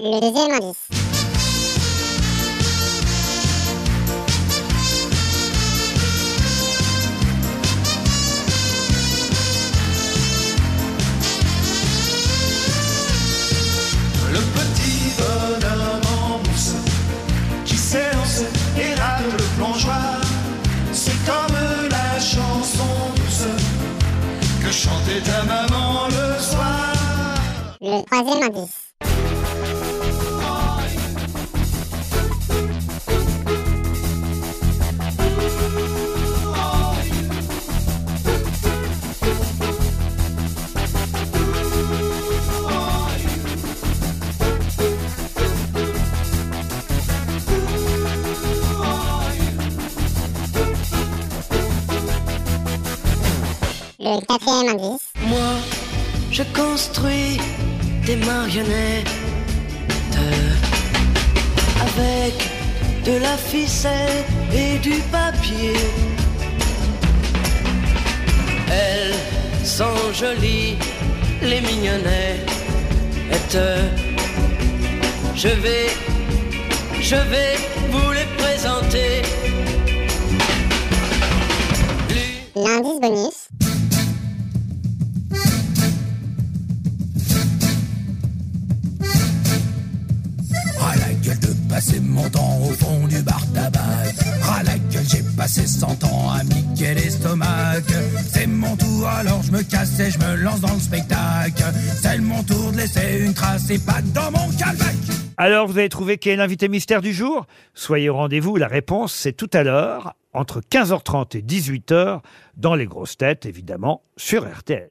Le deuxième indice. Le petit bonhomme en mousse qui s'élance et rate le plongeoir. C'est comme la chanson douce que chantait ta maman le soir. Le troisième indice. Le quatrième indice. Moi, je construis des marionnettes avec de la ficelle et du papier. Elles sont jolies, les mignonnettes. Je vais, je vais vous les présenter. L'indice bonus. Passer mon temps au fond du bar tabac. Ras la gueule, j'ai passé 100 ans à miquer l'estomac. C'est mon tour, alors je me casse et je me lance dans le spectacle. C'est mon tour de laisser une trace et pas dans mon calvac. Alors vous avez trouvé qui est l'invité mystère du jour? Soyez au rendez-vous, la réponse c'est tout à l'heure, entre 15h30 et 18h, dans les grosses têtes évidemment, sur RTL.